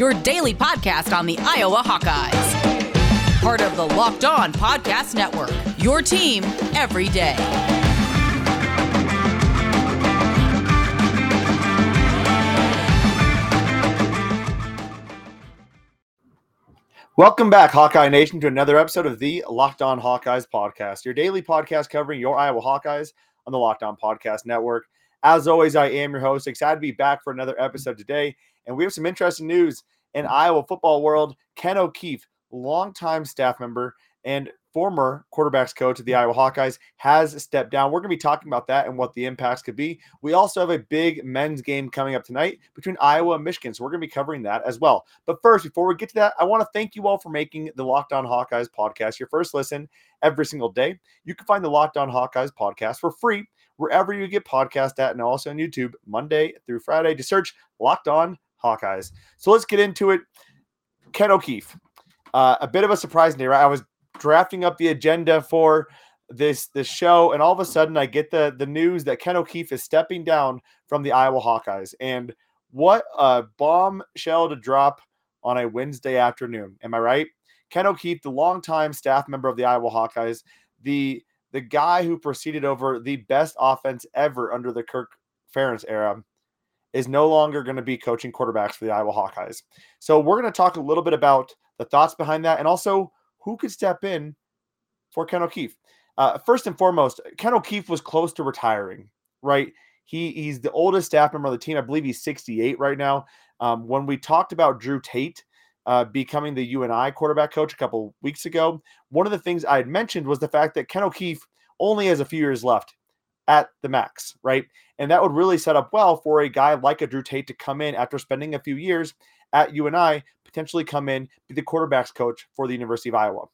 your daily podcast on the Iowa Hawkeyes. Part of the Locked On Podcast Network, your team every day. Welcome back, Hawkeye Nation, to another episode of the Locked On Hawkeyes podcast, your daily podcast covering your Iowa Hawkeyes on the Locked On Podcast Network. As always, I am your host. Excited to be back for another episode today. And we have some interesting news in Iowa football world. Ken O'Keefe, longtime staff member and former quarterbacks coach of the Iowa Hawkeyes, has stepped down. We're going to be talking about that and what the impacts could be. We also have a big men's game coming up tonight between Iowa and Michigan. So we're going to be covering that as well. But first, before we get to that, I want to thank you all for making the Locked On Hawkeyes podcast your first listen every single day. You can find the Locked On Hawkeyes podcast for free wherever you get podcast at and also on YouTube Monday through Friday. To search Locked On Hawkeyes. So let's get into it. Ken O'Keefe. Uh, a bit of a surprise today, right? I was drafting up the agenda for this this show, and all of a sudden I get the the news that Ken O'Keefe is stepping down from the Iowa Hawkeyes. And what a bombshell to drop on a Wednesday afternoon. Am I right? Ken O'Keefe, the longtime staff member of the Iowa Hawkeyes, the the guy who proceeded over the best offense ever under the Kirk Ferentz era, is no longer going to be coaching quarterbacks for the Iowa Hawkeyes. So we're going to talk a little bit about the thoughts behind that and also who could step in for Ken O'Keefe. Uh, first and foremost, Ken O'Keefe was close to retiring, right? He he's the oldest staff member of the team. I believe he's 68 right now. Um, when we talked about Drew Tate uh, becoming the UNI quarterback coach a couple weeks ago, one of the things I had mentioned was the fact that Ken O'Keefe only has a few years left at the max, right? And that would really set up well for a guy like a Drew Tate to come in after spending a few years at UNI, potentially come in, be the quarterbacks coach for the University of Iowa.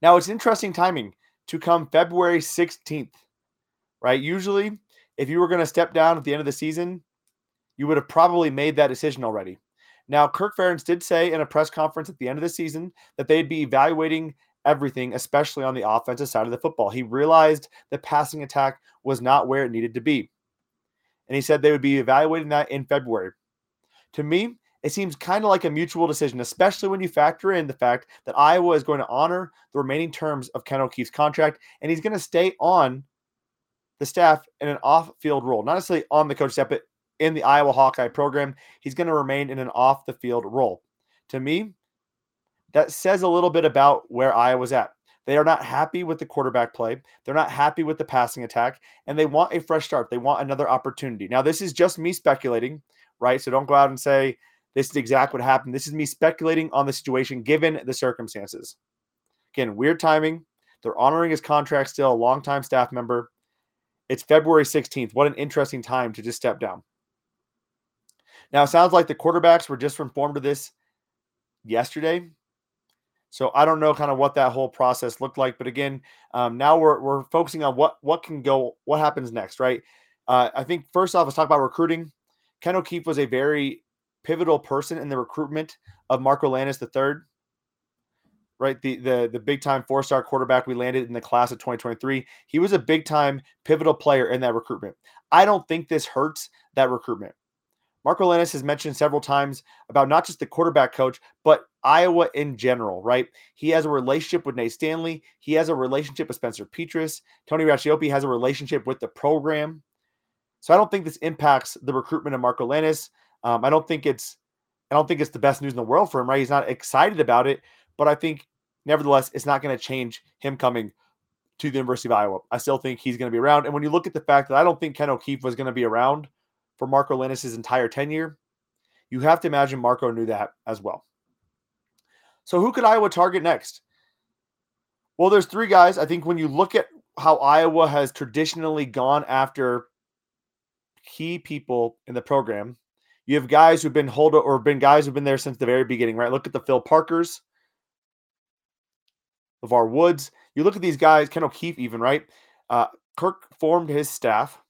Now, it's interesting timing to come February 16th, right? Usually, if you were going to step down at the end of the season, you would have probably made that decision already. Now, Kirk Ferentz did say in a press conference at the end of the season that they'd be evaluating everything, especially on the offensive side of the football. He realized the passing attack was not where it needed to be. And he said they would be evaluating that in February. To me, it seems kind of like a mutual decision, especially when you factor in the fact that Iowa is going to honor the remaining terms of Ken O'Keefe's contract and he's going to stay on the staff in an off field role, not necessarily on the coach staff, but in the Iowa Hawkeye program. He's going to remain in an off the field role. To me, that says a little bit about where Iowa's at. They are not happy with the quarterback play. They're not happy with the passing attack, and they want a fresh start. They want another opportunity. Now, this is just me speculating, right? So don't go out and say this is exactly what happened. This is me speculating on the situation given the circumstances. Again, weird timing. They're honoring his contract still, a longtime staff member. It's February 16th. What an interesting time to just step down. Now, it sounds like the quarterbacks were just informed of this yesterday. So I don't know kind of what that whole process looked like, but again, um, now we're we're focusing on what what can go, what happens next, right? Uh, I think first off, let's talk about recruiting. Ken O'Keefe was a very pivotal person in the recruitment of Marco Lainez III, right? The the the big time four star quarterback we landed in the class of 2023. He was a big time pivotal player in that recruitment. I don't think this hurts that recruitment. Marco Lainez has mentioned several times about not just the quarterback coach, but Iowa in general, right? He has a relationship with Nate Stanley. He has a relationship with Spencer Petras. Tony Racioppi has a relationship with the program. So I don't think this impacts the recruitment of Marco Lainez. Um, I don't think it's I don't think it's the best news in the world for him, right? He's not excited about it, but I think nevertheless it's not going to change him coming to the University of Iowa. I still think he's going to be around. And when you look at the fact that I don't think Ken O'Keefe was going to be around for Marco Lainez' entire tenure, you have to imagine Marco knew that as well. So who could Iowa target next? Well, there's three guys. I think when you look at how Iowa has traditionally gone after key people in the program, you have guys who've been hold or been guys who've been there since the very beginning, right? Look at the Phil Parkers, LeVar Woods. You look at these guys, Ken O'Keefe, even, right? Uh, Kirk formed his staff,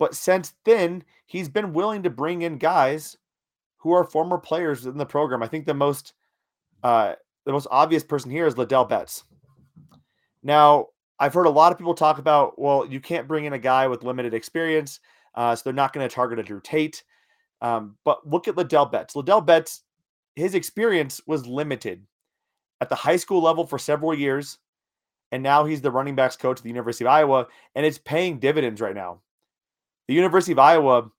but since then, he's been willing to bring in guys who are former players in the program. I think the most uh, the most obvious person here is Ladell Betts. Now, I've heard a lot of people talk about, well, you can't bring in a guy with limited experience, uh, so they're not going to target a Drew Tate. Um, but look at Ladell Betts. Ladell Betts, his experience was limited at the high school level for several years. And now he's the running backs coach at the University of Iowa, and it's paying dividends right now. The University of Iowa,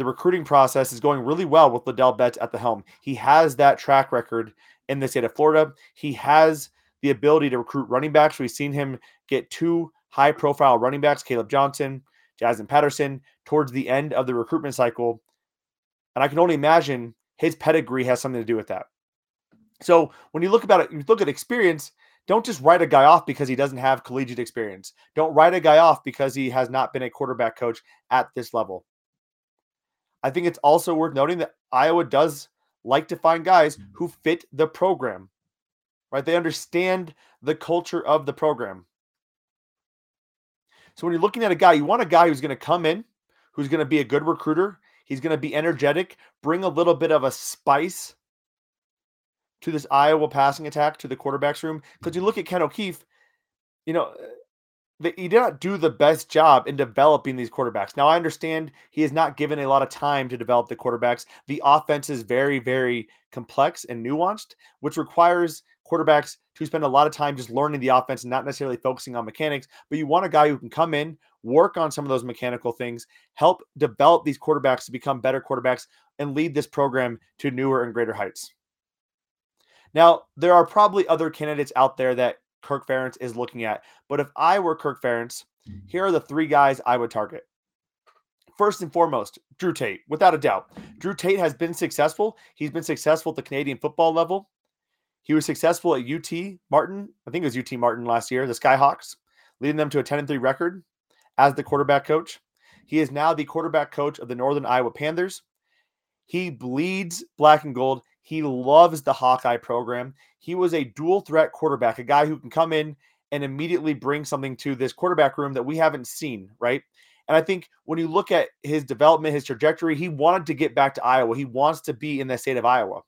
the recruiting process is going really well with Ladell Betts at the helm. He has that track record in the state of Florida. He has the ability to recruit running backs. We've seen him get two high profile running backs, Caleb Johnson, Jaziun Patterson, towards the end of the recruitment cycle. And I can only imagine his pedigree has something to do with that. So when you look about it, you look at experience, don't just write a guy off because he doesn't have collegiate experience. Don't write a guy off because he has not been a quarterback coach at this level. I think it's also worth noting that Iowa does like to find guys mm. who fit the program, right? They understand the culture of the program. So when you're looking at a guy, you want a guy who's going to come in, who's going to be a good recruiter. He's going to be energetic, bring a little bit of a spice to this Iowa passing attack to the quarterbacks room. Because you look at Ken O'Keefe, you know, he did not do the best job in developing these quarterbacks. Now, I understand he has not given a lot of time to develop the quarterbacks. The offense is very, very complex and nuanced, which requires quarterbacks to spend a lot of time just learning the offense and not necessarily focusing on mechanics. But you want a guy who can come in, work on some of those mechanical things, help develop these quarterbacks to become better quarterbacks, and lead this program to newer and greater heights. Now, there are probably other candidates out there that Kirk Ferentz is looking at, but if I were Kirk Ferentz, here are the three guys I would target. First and foremost, Drew Tate, without a doubt. Drew Tate has been successful. He's been successful at the Canadian football level. He was successful at UT Martin. I think it was UT Martin last year, the Skyhawks, leading them to a 10 3 record as the quarterback coach. He is now the quarterback coach of the Northern Iowa Panthers. He bleeds black and gold. He loves the Hawkeye program. He was a dual threat quarterback, a guy who can come in and immediately bring something to this quarterback room that we haven't seen, right? And I think when you look at his development, his trajectory, he wanted to get back to Iowa. He wants to be in the state of Iowa.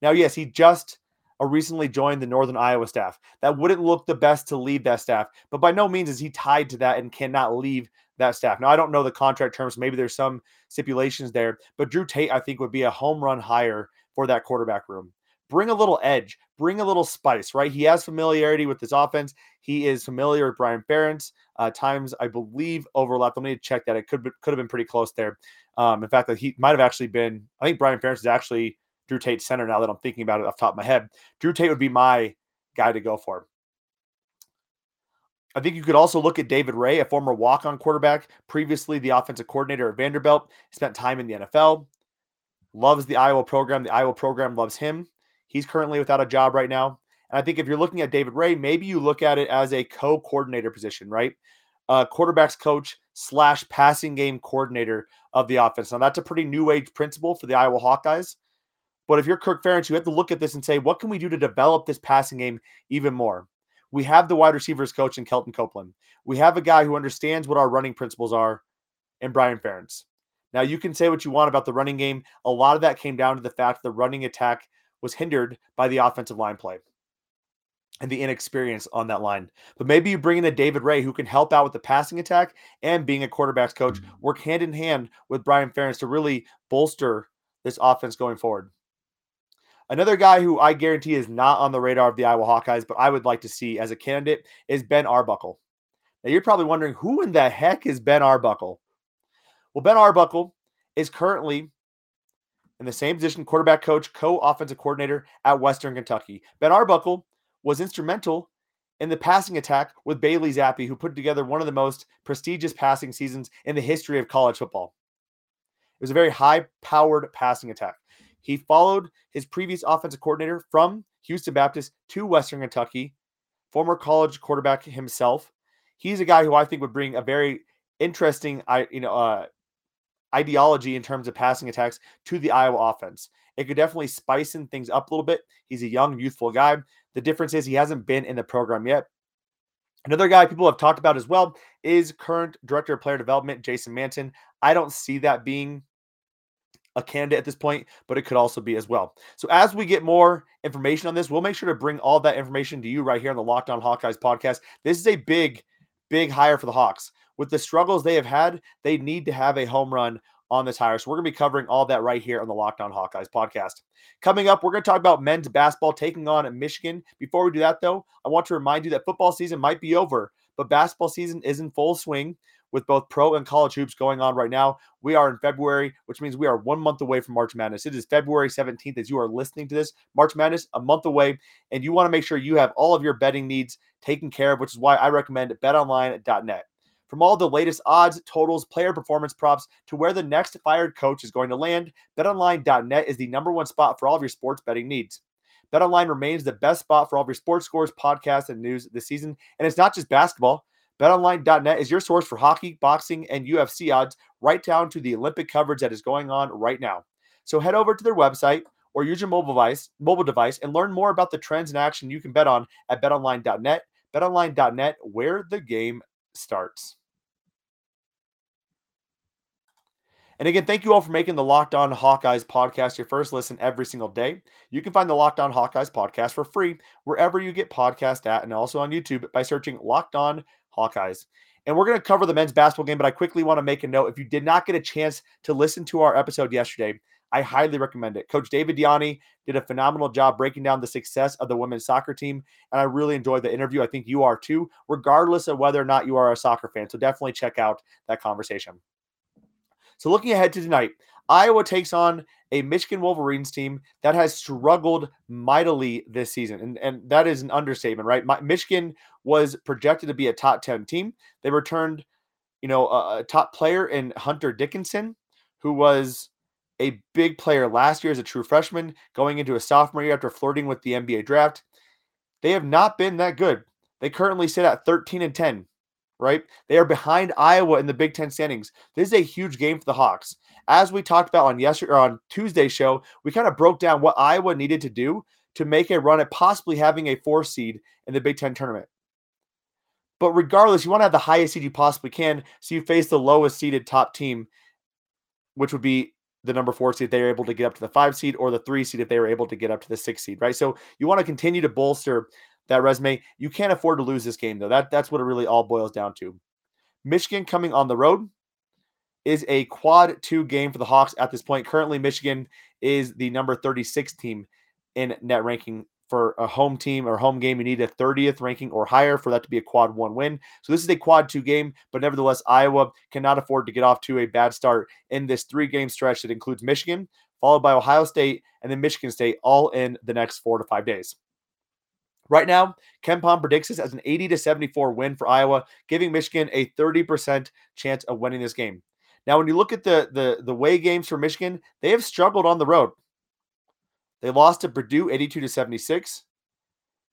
Now, yes, he just uh, recently joined the Northern Iowa staff. That wouldn't look the best to leave that staff, but by no means is he tied to that and cannot leave that staff. Now, I don't know the contract terms. Maybe there's some stipulations there, but Drew Tate, I think, would be a home run hire for that quarterback room. Bring a little edge, bring a little spice, right? He has familiarity with this offense. He is familiar with Brian Ferentz. Uh, times, I believe, overlapped. Let me check that. It could be, could have been pretty close there. Um, in fact, that he might have actually been. I think Brian Ferentz is actually Drew Tate's center. Now that I'm thinking about it off top of my head, Drew Tate would be my guy to go for. I think you could also look at David Raih, a former walk-on quarterback, previously the offensive coordinator at Vanderbilt, spent time in the NFL loves the Iowa program. The Iowa program loves him. He's currently without a job right now. And I think if you're looking at David Raih, maybe you look at it as a co coordinator position, right? Uh, quarterbacks coach slash passing game coordinator of the offense. Now, that's a pretty new age principle for the Iowa Hawkeyes. But if you're Kirk Ferentz, you have to look at this and say, what can we do to develop this passing game even more? We have the wide receivers coach in Kelton Copeland. We have a guy who understands what our running principles are in Brian Ferentz. Now, you can say what you want about the running game. A lot of that came down to the fact the running attack was hindered by the offensive line play and the inexperience on that line. But maybe you bring in a David Raih who can help out with the passing attack and being a quarterback's coach, work hand in hand with Brian Ferentz to really bolster this offense going forward. Another guy who I guarantee is not on the radar of the Iowa Hawkeyes, but I would like to see as a candidate is Ben Arbuckle. Now you're probably wondering who in the heck is Ben Arbuckle? Well, Ben Arbuckle is currently in the same position, quarterback coach, co offensive coordinator at Western Kentucky. Ben Arbuckle was instrumental in the passing attack with Bailey Zappe, who put together one of the most prestigious passing seasons in the history of college football. It was a very high powered passing attack. He followed his previous offensive coordinator from Houston Baptist to Western Kentucky, former college quarterback himself. He's a guy who I think would bring a very interesting, you know, uh, ideology in terms of passing attacks to the Iowa offense. It could definitely spice in things up a little bit. He's a young, youthful guy. The difference is he hasn't been in the program yet. Another guy people have talked about as well is current director of player development, Jason Manton. I don't see that being a candidate at this point, but it could also be as well. So as we get more information on this, we'll make sure to bring all that information to you right here on the Locked On Hawkeyes podcast. This is a big, big hire for the Hawks with the struggles they have had, they need to have a home run on this hire. So we're going to be covering all that right here on the Locked On Hawkeyes podcast. Coming up, we're going to talk about men's basketball taking on Michigan. Before we do that, though, I want to remind you that football season might be over, but basketball season is in full swing with both pro and college hoops going on right now. We are in February, which means we are one month away from March Madness. It is February 17th as you are listening to this. March Madness, a month away, and you want to make sure you have all of your betting needs taken care of, which is why I recommend betonline.net. From all the latest odds, totals, player performance props to where the next fired coach is going to land, betonline.net is the number one spot for all of your sports betting needs. BetOnline remains the best spot for all of your sports scores, podcasts, and news this season. And it's not just basketball. BetOnline.net is your source for hockey, boxing, and UFC odds, right down to the Olympic coverage that is going on right now. So head over to their website or use your mobile device, mobile device and learn more about the trends and action you can bet on at betonline.net. BetOnline.net, where the game starts. And again, thank you all for making the Locked On Hawkeyes podcast your first listen every single day. You can find the Locked On Hawkeyes podcast for free wherever you get podcast at and also on YouTube by searching Locked On Hawkeyes. And we're going to cover the men's basketball game, but I quickly want to make a note. If you did not get a chance to listen to our episode yesterday, I highly recommend it. Coach David DiIanni did a phenomenal job breaking down the success of the women's soccer team, and I really enjoyed the interview. I think you are too, regardless of whether or not you are a soccer fan. So definitely check out that conversation. So looking ahead to tonight, Iowa takes on a Michigan Wolverines team that has struggled mightily this season. And, and that is an understatement, right? My, Michigan was projected to be a top 10 team. They returned, you know, a, a top player in Hunter Dickinson, who was a big player last year as a true freshman, going into a sophomore year after flirting with the NBA draft. They have not been that good. They currently sit at 13 and 10, right? They are behind Iowa in the Big Ten standings. This is a huge game for the Hawks as we talked about on yesterday or on Tuesday's show, we kind of broke down what Iowa needed to do to make a run at possibly having a four seed in the Big Ten tournament. But regardless, you want to have the highest seed you possibly can. So you face the lowest seeded top team, which would be the number four seed they are able to get up to the five seed, or the three seed if they were able to get up to the six seed, right? So you want to continue to bolster that resume. You can't afford to lose this game, though. That that's what it really all boils down to. Michigan coming on the road is a quad two game for the Hawks at this point. Currently, Michigan is the number 36 team in net ranking for a home team or home game. You need a 30th ranking or higher for that to be a quad one win. So this is a quad two game, but nevertheless, Iowa cannot afford to get off to a bad start in this three game stretch that includes Michigan, followed by Ohio State, and then Michigan State, all in the next four to five days. Right now, KenPom predicts this as an 80 to 74 win for Iowa, giving Michigan a 30% chance of winning this game. Now, when you look at the the the way games for Michigan, they have struggled on the road. They lost to Purdue 82 to 76.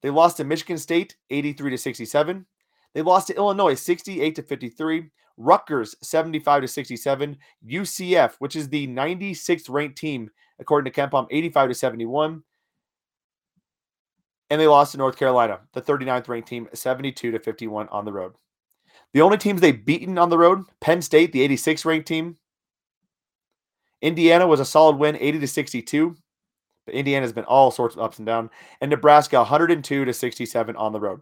They lost to Michigan State 83 to 67. They lost to Illinois 68 to 53. Rutgers 75 to 67. UCF, which is the 96th ranked team according to KenPom, 85 to 71. And they lost to North Carolina, the 39th ranked team, 72 to 51 on the road. The only teams they've beaten on the road Penn State, the 86th ranked team. Indiana was a solid win, 80 to 62. But Indiana has been all sorts of ups and downs. And Nebraska, 102 to 67 on the road.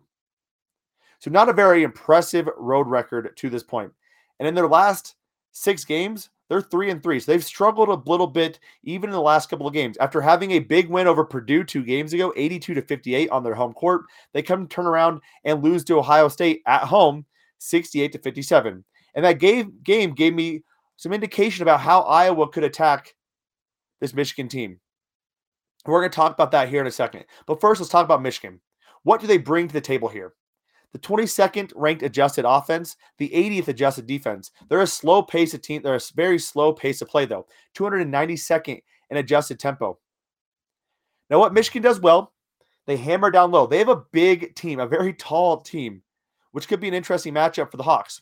So, not a very impressive road record to this point. And in their last six games, they're three and three. So they've struggled a little bit even in the last couple of games. After having a big win over Purdue two games ago, 82 to 58 on their home court, they come turn around and lose to Ohio State at home 68 to 57. And that gave, game gave me some indication about how Iowa could attack this Michigan team. We're going to talk about that here in a second. But first, let's talk about Michigan. What do they bring to the table here? The 22nd ranked adjusted offense, the 80th adjusted defense. They're a slow pace of team. They're a very slow pace of play, though. 292nd in adjusted tempo. Now, what Michigan does well, they hammer down low. They have a big team, a very tall team which could be an interesting matchup for the Hawks.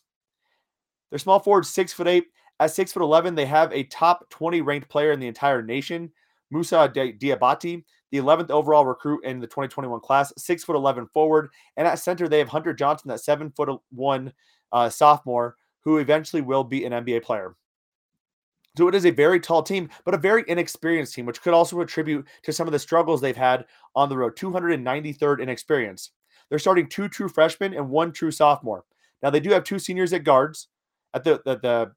Their small forward, six foot eight. At six foot eleven, they have a top 20 ranked player in the entire nation, Moussa Diabaté, the 11th overall recruit in the 2021 class, six foot 11 forward. And at center, they have Hunter Johnson, that seven foot one uh, sophomore, who eventually will be an NBA player. So it is a very tall team, but a very inexperienced team, which could also attribute to some of the struggles they've had on the road. 293rd in experience. They're starting two true freshmen and one true sophomore. Now they do have two seniors at guards, at the the, the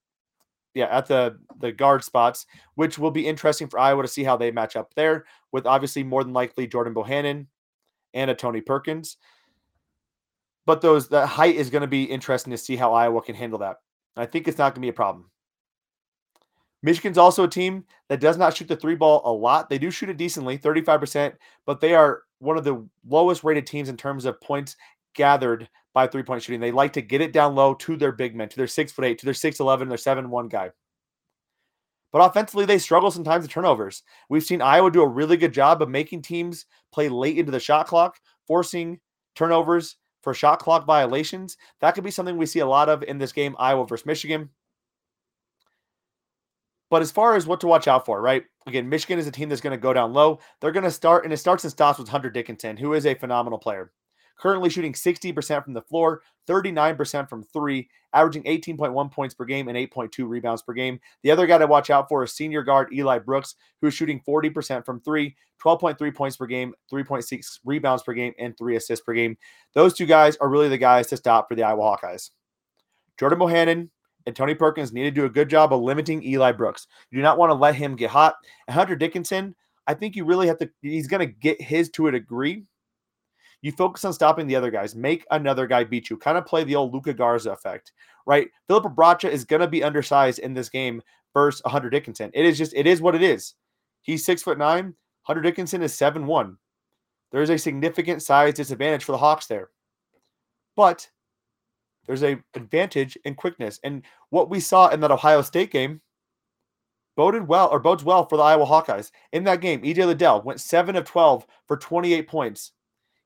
yeah, at the the guard spots, which will be interesting for Iowa to see how they match up there with obviously more than likely Jordan Bohannon and a Tony Perkins. But those the height is going to be interesting to see how Iowa can handle that. I think it's not going to be a problem. Michigan's also a team that does not shoot the three ball a lot. They do shoot it decently, 35%, but they are one of the lowest rated teams in terms of points gathered by three point shooting. They like to get it down low to their big men, to their six foot eight, to their six eleven, their seven one guy. But offensively, they struggle sometimes with turnovers. We've seen Iowa do a really good job of making teams play late into the shot clock, forcing turnovers for shot clock violations. That could be something we see a lot of in this game, Iowa versus Michigan. But as far as what to watch out for, right? Again, Michigan is a team that's going to go down low. They're going to start, and it starts and stops with Hunter Dickinson, who is a phenomenal player currently shooting 60% from the floor, 39% from three, averaging 18.1 points per game and 8.2 rebounds per game. The other guy to watch out for is senior guard Eli Brooks, who is shooting 40% from three, 12.3 points per game, 3.6 rebounds per game, and three assists per game. Those two guys are really the guys to stop for the Iowa Hawkeyes. Jordan Bohannon and Tony Perkins need to do a good job of limiting Eli Brooks. You do not want to let him get hot. And Hunter Dickinson, I think you really have to, he's going to get his to a degree you focus on stopping the other guys. Make another guy beat you. Kind of play the old Luka Garza effect, right? Filip Rebraca is going to be undersized in this game versus Hunter Dickinson. It is just, it is what it is. He's six foot nine. Hunter Dickinson is seven one. There's a significant size disadvantage for the Hawks there, but there's a advantage in quickness. And what we saw in that Ohio State game boded well or bodes well for the Iowa Hawkeyes. In that game, EJ Liddell went seven of twelve for 28 points.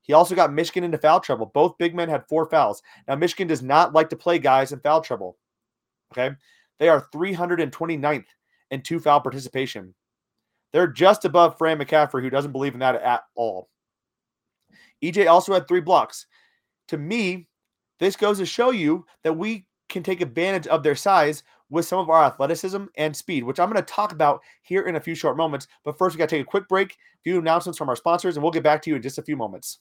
He also got Michigan into foul trouble. Both big men had four fouls. Now, Michigan does not like to play guys in foul trouble. Okay. They are 329th in two foul participation. They're just above Fran McCaffery, who doesn't believe in that at all. EJ also had three blocks. To me, this goes to show you that we can take advantage of their size with some of our athleticism and speed, which I'm going to talk about here in a few short moments. But first, we got to take a quick break, a few announcements from our sponsors, and we'll get back to you in just a few moments.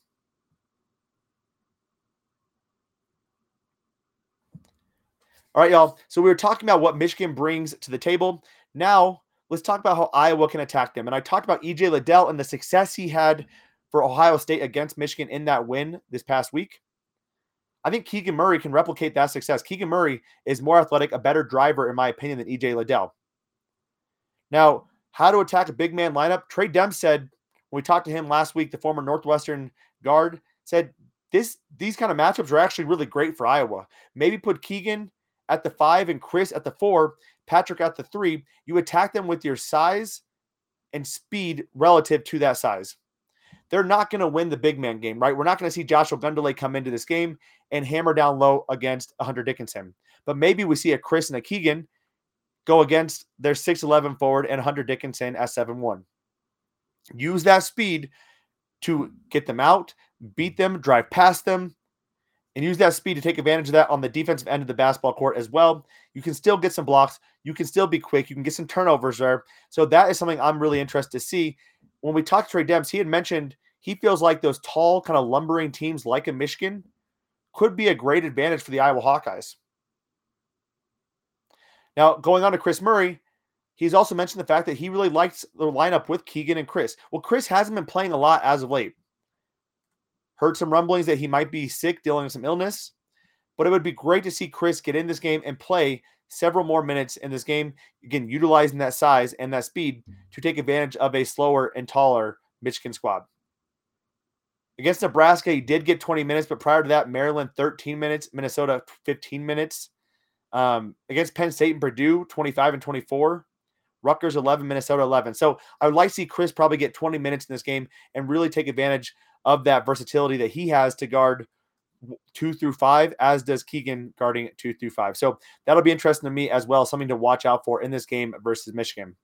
All right, y'all. So we were talking about what Michigan brings to the table. Now let's talk about how Iowa can attack them. And I talked about EJ Liddell and the success he had for Ohio State against Michigan in that win this past week. I think Keegan Murray can replicate that success. Keegan Murray is more athletic, a better driver, in my opinion, than EJ Liddell. Now, how to attack a big man lineup? Tre Demps said when we talked to him last week, the former Northwestern guard said this these kind of matchups are actually really great for Iowa. Maybe put Keegan at the five and Kris at the four, Patrick at the three. You attack them with your size and speed relative to that size. They're not going to win the big man game, right? We're not going to see Josh Ogundele come into this game and hammer down low against Hunter Dickinson. But maybe we see a Kris and a Keegan go against their 6'11 forward and Hunter Dickinson at 7'1. Use that speed to get them out, beat them, drive past them, and use that speed to take advantage of that on the defensive end of the basketball court as well. You can still get some blocks. You can still be quick. You can get some turnovers there. So that is something I'm really interested to see. When we talked to Tre Demps, he had mentioned he feels like those tall, kind of lumbering teams like a Michigan could be a great advantage for the Iowa Hawkeyes. Now, going on to Kris Murray, he's also mentioned the fact that he really likes the lineup with Keegan and Kris. Well, Kris hasn't been playing a lot as of late. Heard some rumblings that he might be sick, dealing with some illness. But it would be great to see Kris get in this game and play several more minutes in this game. Again, utilizing that size and that speed to take advantage of a slower and taller Michigan squad. Against Nebraska, he did get 20 minutes, but prior to that, Maryland 13 minutes, Minnesota 15 minutes. Um, against Penn State and Purdue, 25 and 24. Rutgers 11, Minnesota 11. So I would like to see Kris probably get 20 minutes in this game and really take advantage of that versatility that he has to guard two through five, as does Keegan guarding two through five. So that'll be interesting to me as well, something to watch out for in this game versus Michigan.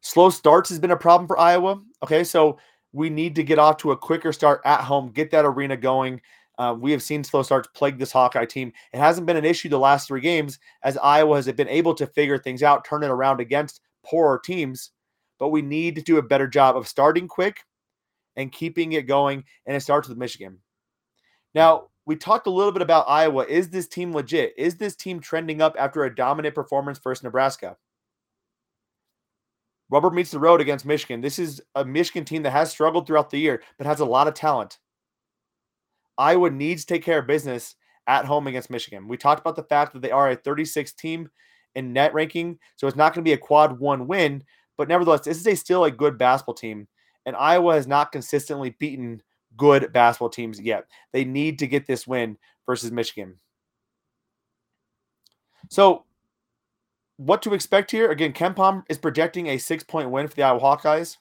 Slow starts has been a problem for Iowa. Okay, so we need to get off to a quicker start at home, get that arena going. Uh, we have seen slow starts plague this Hawkeye team. It hasn't been an issue the last three games as Iowa has been able to figure things out, turn it around against poorer teams. But we need to do a better job of starting quick and keeping it going. And it starts with Michigan. Now, we talked a little bit about Iowa. Is this team legit? Is this team trending up after a dominant performance versus Nebraska? Rubber meets the road against Michigan. This is a Michigan team that has struggled throughout the year, but has a lot of talent. Iowa needs to take care of business at home against Michigan. We talked about the fact that they are a 36 team in net ranking, so it's not going to be a quad one win, but nevertheless, this is a still a good basketball team, and Iowa has not consistently beaten good basketball teams yet. They need to get this win versus Michigan. So, what to expect here? Again, KenPom is projecting a six point win for the Iowa Hawkeyes.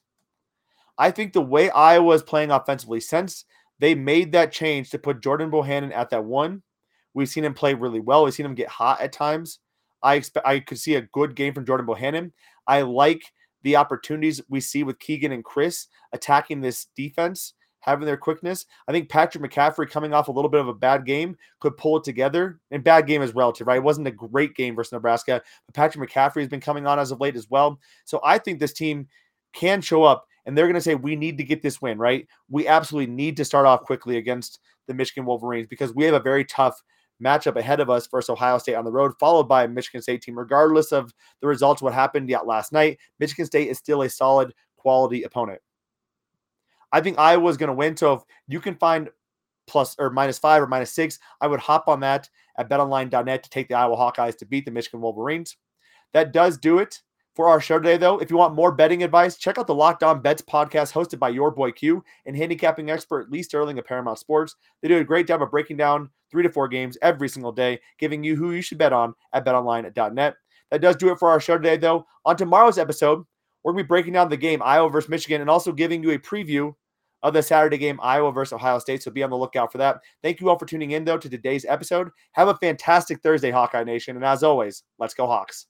I think the way Iowa is playing offensively, since they made that change to put Jordan Bohannon at that one, we've seen him play really well. We've seen him get hot at times. I expect I could see a good game from Jordan Bohannon. I like the opportunities we see with Keegan and Kris attacking this defense having their quickness. I think Patrick McCaffery coming off a little bit of a bad game could pull it together. And bad game is relative, right? It wasn't a great game versus Nebraska, but Patrick McCaffery has been coming on as of late as well. So I think this team can show up and they're going to say, we need to get this win, right? We absolutely need to start off quickly against the Michigan Wolverines because we have a very tough matchup ahead of us versus Ohio State on the road, followed by a Michigan State team. Regardless of the results, what happened yet last night, Michigan State is still a solid quality opponent. I think Iowa is going to win. So if you can find plus or minus five or minus six, I would hop on that at betonline.net to take the Iowa Hawkeyes to beat the Michigan Wolverines. That does do it for our show today, though. If you want more betting advice, check out the Locked On Bets podcast hosted by your boy Q and handicapping expert Lee Sterling of Paramount Sports. They do a great job of breaking down three to four games every single day, giving you who you should bet on at betonline.net. That does do it for our show today, though. On tomorrow's episode, we're going to be breaking down the game Iowa versus Michigan and also giving you a preview of the Saturday game, Iowa versus Ohio State. So be on the lookout for that. Thank you all for tuning in, though, to today's episode. Have a fantastic Thursday, Hawkeye Nation. And as always, let's go, Hawks.